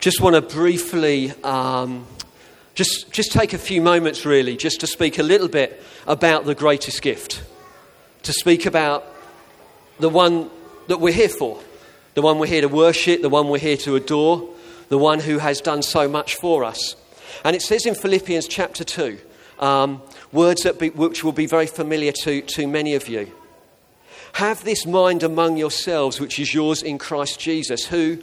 just want to briefly um, just, just take a few moments, really, just to speak a little bit about the greatest gift, to speak about the one that we're here for, the one we're here to worship, the one we're here to adore, the one who has done so much for us. And it says in Philippians chapter 2, um, words that be, which will be very familiar to, to many of you. Have this mind among yourselves, which is yours in Christ Jesus, who,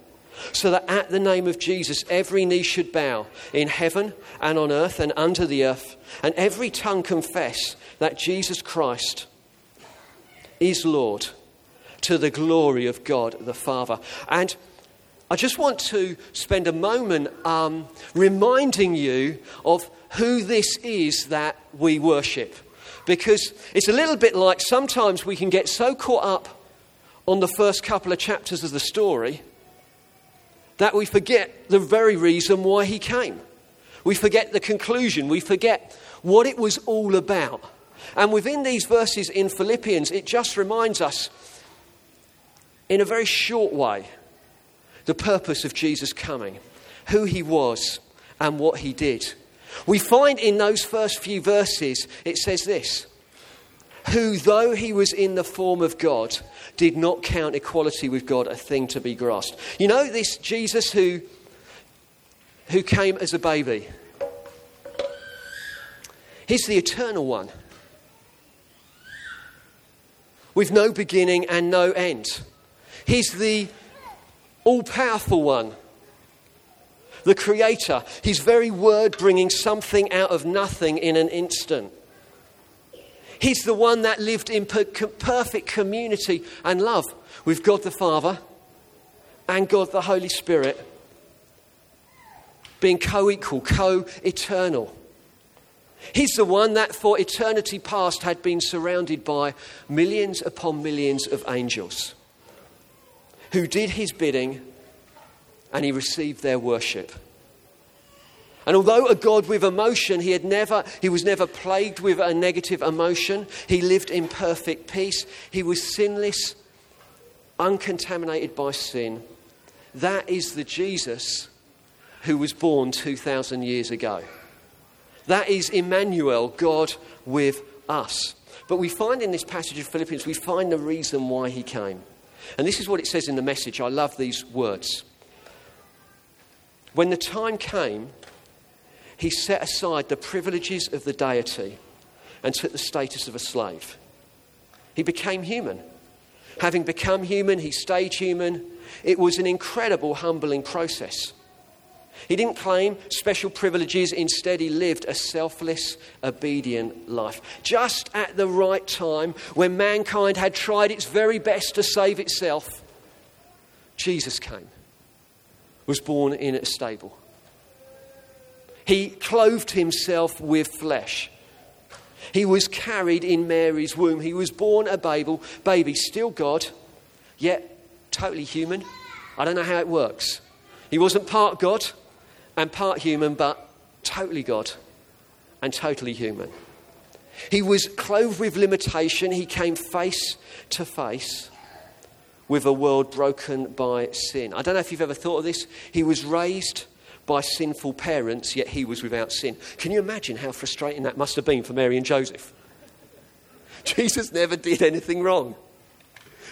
so that at the name of Jesus every knee should bow in heaven and on earth and under the earth, and every tongue confess that Jesus Christ is Lord to the glory of God the Father. And I just want to spend a moment um, reminding you of who this is that we worship. Because it's a little bit like sometimes we can get so caught up on the first couple of chapters of the story that we forget the very reason why he came. We forget the conclusion. We forget what it was all about. And within these verses in Philippians, it just reminds us, in a very short way, the purpose of Jesus coming, who he was, and what he did. We find in those first few verses, it says this who, though he was in the form of God, did not count equality with God a thing to be grasped. You know, this Jesus who, who came as a baby, he's the eternal one with no beginning and no end. He's the all powerful one, the creator, his very word bringing something out of nothing in an instant. He's the one that lived in per- perfect community and love with God the Father and God the Holy Spirit, being co equal, co eternal. He's the one that for eternity past had been surrounded by millions upon millions of angels who did his bidding and he received their worship. And although a God with emotion, he, had never, he was never plagued with a negative emotion. He lived in perfect peace. He was sinless, uncontaminated by sin. That is the Jesus who was born 2,000 years ago. That is Emmanuel, God with us. But we find in this passage of Philippians, we find the reason why he came. And this is what it says in the message. I love these words. When the time came, he set aside the privileges of the deity and took the status of a slave. He became human. Having become human, he stayed human. It was an incredible, humbling process. He didn't claim special privileges, instead, he lived a selfless, obedient life. Just at the right time, when mankind had tried its very best to save itself, Jesus came, was born in a stable. He clothed himself with flesh. He was carried in Mary's womb. He was born a baby, baby, still God, yet totally human. I don't know how it works. He wasn't part God and part human, but totally God and totally human. He was clothed with limitation. He came face to face with a world broken by sin. I don't know if you've ever thought of this. He was raised by sinful parents, yet he was without sin. Can you imagine how frustrating that must have been for Mary and Joseph? Jesus never did anything wrong,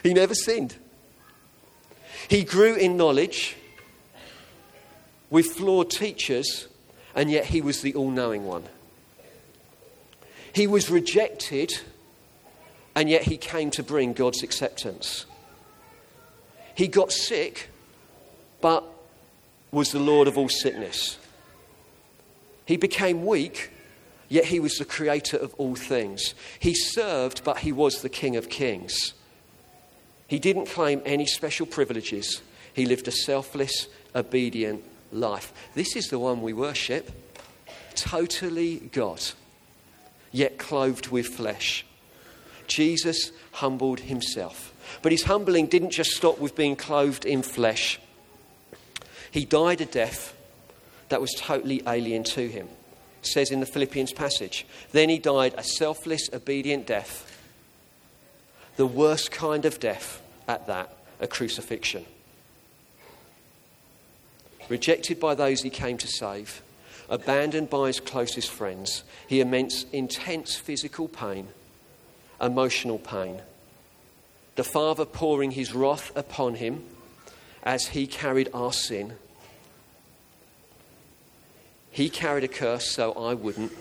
he never sinned. He grew in knowledge with flawed teachers, and yet he was the all knowing one. He was rejected, and yet he came to bring God's acceptance. He got sick, but was the Lord of all sickness. He became weak, yet he was the creator of all things. He served, but he was the King of kings. He didn't claim any special privileges. He lived a selfless, obedient life. This is the one we worship. totally God, yet clothed with flesh. Jesus humbled himself. But his humbling didn't just stop with being clothed in flesh, he died a death that was totally alien to him. Says in the Philippians passage. Then he died a selfless, obedient death. The worst kind of death at that, a crucifixion. Rejected by those he came to save, abandoned by his closest friends, he immense intense physical pain, emotional pain. The Father pouring his wrath upon him as he carried our sin. He carried a curse so I wouldn't.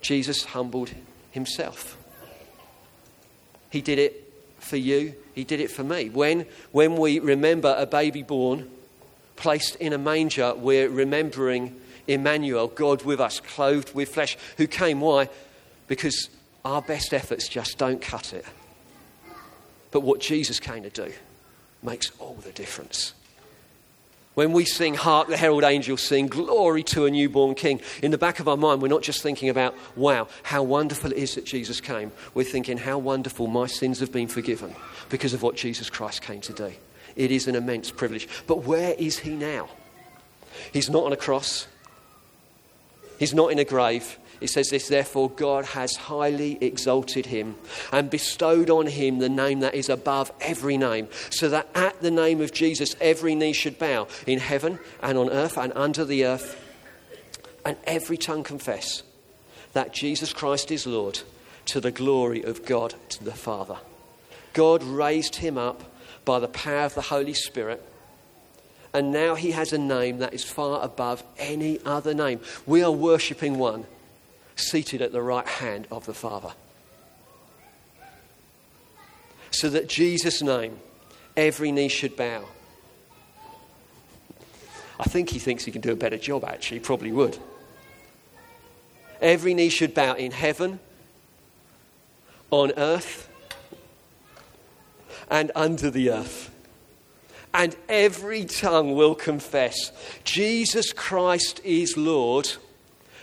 Jesus humbled himself. He did it for you, he did it for me. When, when we remember a baby born, placed in a manger, we're remembering Emmanuel, God with us, clothed with flesh, who came. Why? Because our best efforts just don't cut it. But what Jesus came to do makes all the difference. When we sing, Hark the Herald Angels sing, Glory to a newborn King, in the back of our mind, we're not just thinking about, wow, how wonderful it is that Jesus came. We're thinking, how wonderful my sins have been forgiven because of what Jesus Christ came to do. It is an immense privilege. But where is he now? He's not on a cross, he's not in a grave. He says this, therefore, God has highly exalted him and bestowed on him the name that is above every name, so that at the name of Jesus every knee should bow in heaven and on earth and under the earth, and every tongue confess that Jesus Christ is Lord to the glory of God to the Father. God raised him up by the power of the Holy Spirit. And now he has a name that is far above any other name. We are worshipping one seated at the right hand of the Father. So that Jesus' name, every knee should bow. I think he thinks he can do a better job, actually, probably would. Every knee should bow in heaven, on earth, and under the earth. And every tongue will confess Jesus Christ is Lord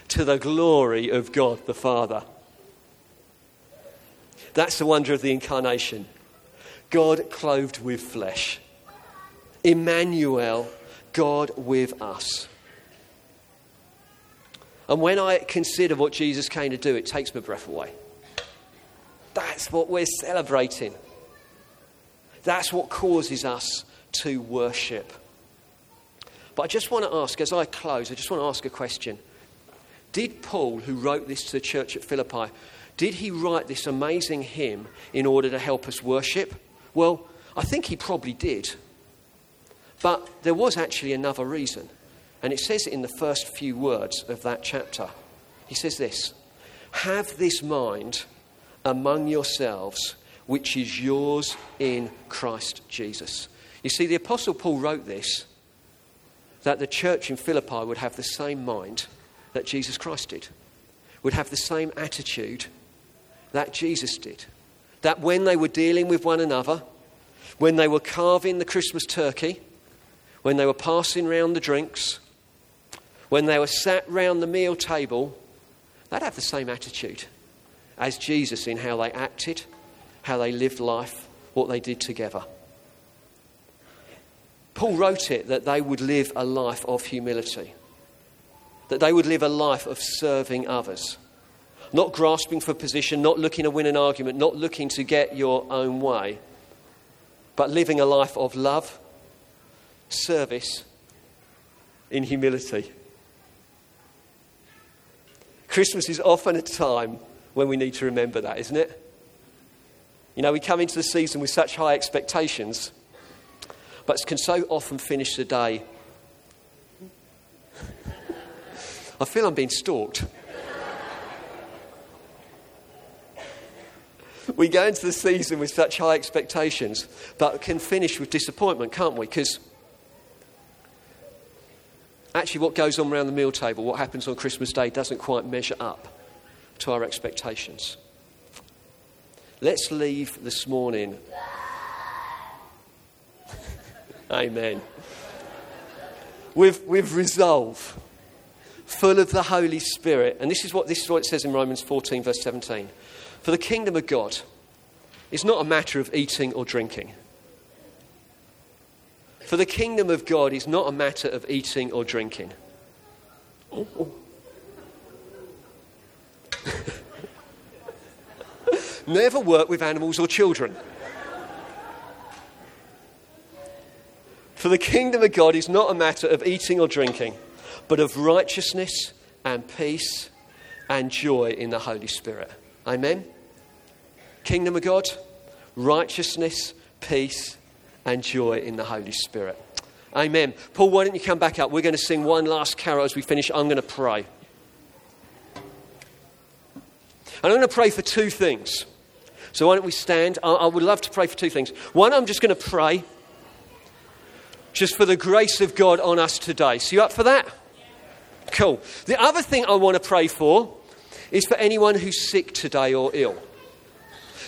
to the glory of God the Father. That's the wonder of the incarnation. God clothed with flesh. Emmanuel, God with us. And when I consider what Jesus came to do, it takes my breath away. That's what we're celebrating. That's what causes us to worship. But I just want to ask, as I close, I just want to ask a question. Did Paul, who wrote this to the church at Philippi, did he write this amazing hymn in order to help us worship? Well, I think he probably did. But there was actually another reason. And it says it in the first few words of that chapter. He says this Have this mind among yourselves, which is yours in Christ Jesus. You see, the Apostle Paul wrote this that the church in Philippi would have the same mind that Jesus Christ did, would have the same attitude that Jesus did. That when they were dealing with one another, when they were carving the Christmas turkey, when they were passing round the drinks, when they were sat round the meal table, they'd have the same attitude as Jesus in how they acted, how they lived life, what they did together. Paul wrote it that they would live a life of humility that they would live a life of serving others. Not grasping for position, not looking to win an argument, not looking to get your own way, but living a life of love, service, in humility. Christmas is often a time when we need to remember that, isn't it? You know, we come into the season with such high expectations, but can so often finish the day I feel I'm being stalked. we go into the season with such high expectations, but can finish with disappointment, can't we? Because actually, what goes on around the meal table, what happens on Christmas Day, doesn't quite measure up to our expectations. Let's leave this morning. Amen. With, with resolve full of the Holy Spirit. And this is what, this is what it says in Romans 14, verse 17. For the kingdom of God is not a matter of eating or drinking. For the kingdom of God is not a matter of eating or drinking. Never work with animals or children. For the kingdom of God is not a matter of eating or drinking, but of righteousness and peace and joy in the Holy Spirit. Amen? Kingdom of God, righteousness, peace, and joy in the Holy Spirit. Amen. Paul, why don't you come back up? We're going to sing one last carol as we finish. I'm going to pray. And I'm going to pray for two things. So why don't we stand? I, I would love to pray for two things. One, I'm just going to pray just for the grace of God on us today. So you up for that? Cool. The other thing I want to pray for is for anyone who's sick today or ill.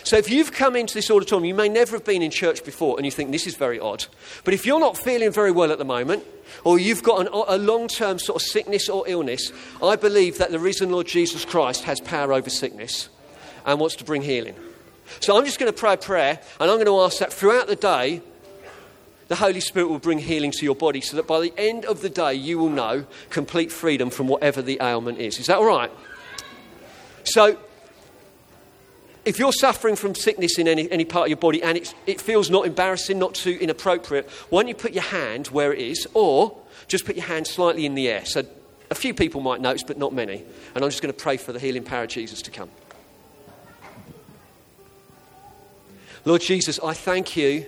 So if you've come into this auditorium, you may never have been in church before and you think this is very odd. But if you're not feeling very well at the moment, or you've got an, a long term sort of sickness or illness, I believe that the risen Lord Jesus Christ has power over sickness and wants to bring healing. So I'm just going to pray a prayer, and I'm going to ask that throughout the day, the Holy Spirit will bring healing to your body so that by the end of the day, you will know complete freedom from whatever the ailment is. Is that all right? So, if you're suffering from sickness in any, any part of your body and it feels not embarrassing, not too inappropriate, why don't you put your hand where it is, or just put your hand slightly in the air? So, a few people might notice, but not many. And I'm just going to pray for the healing power of Jesus to come. Lord Jesus, I thank you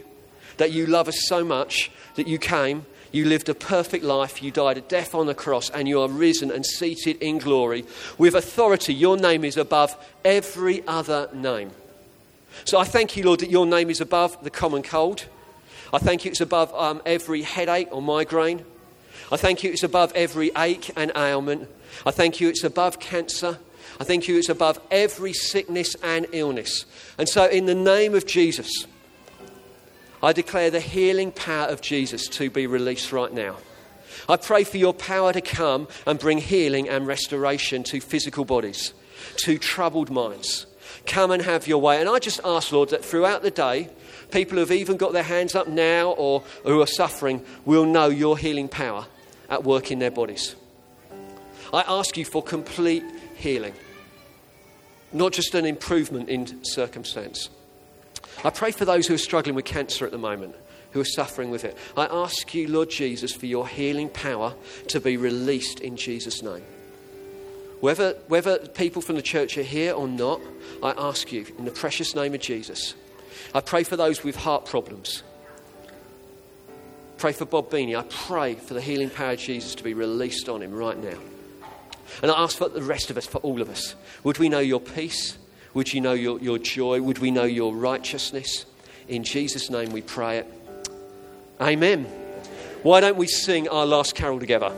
that you love us so much that you came, you lived a perfect life, you died a death on the cross, and you are risen and seated in glory with authority. Your name is above every other name. So I thank you, Lord, that your name is above the common cold. I thank you it's above um, every headache or migraine. I thank you it's above every ache and ailment. I thank you it's above cancer. I thank you it's above every sickness and illness. And so, in the name of Jesus, I declare the healing power of Jesus to be released right now. I pray for your power to come and bring healing and restoration to physical bodies, to troubled minds. Come and have your way. And I just ask, Lord, that throughout the day, people who have even got their hands up now or who are suffering will know your healing power at work in their bodies. I ask you for complete healing, not just an improvement in circumstance. I pray for those who are struggling with cancer at the moment, who are suffering with it. I ask you, Lord Jesus, for your healing power to be released in Jesus' name. Whether, whether people from the church are here or not, I ask you, in the precious name of Jesus, I pray for those with heart problems. Pray for Bob Beanie. I pray for the healing power of Jesus to be released on him right now. And I ask for the rest of us, for all of us. Would we know your peace? Would you know your, your joy? Would we know your righteousness? In Jesus' name we pray it. Amen. Why don't we sing our last carol together?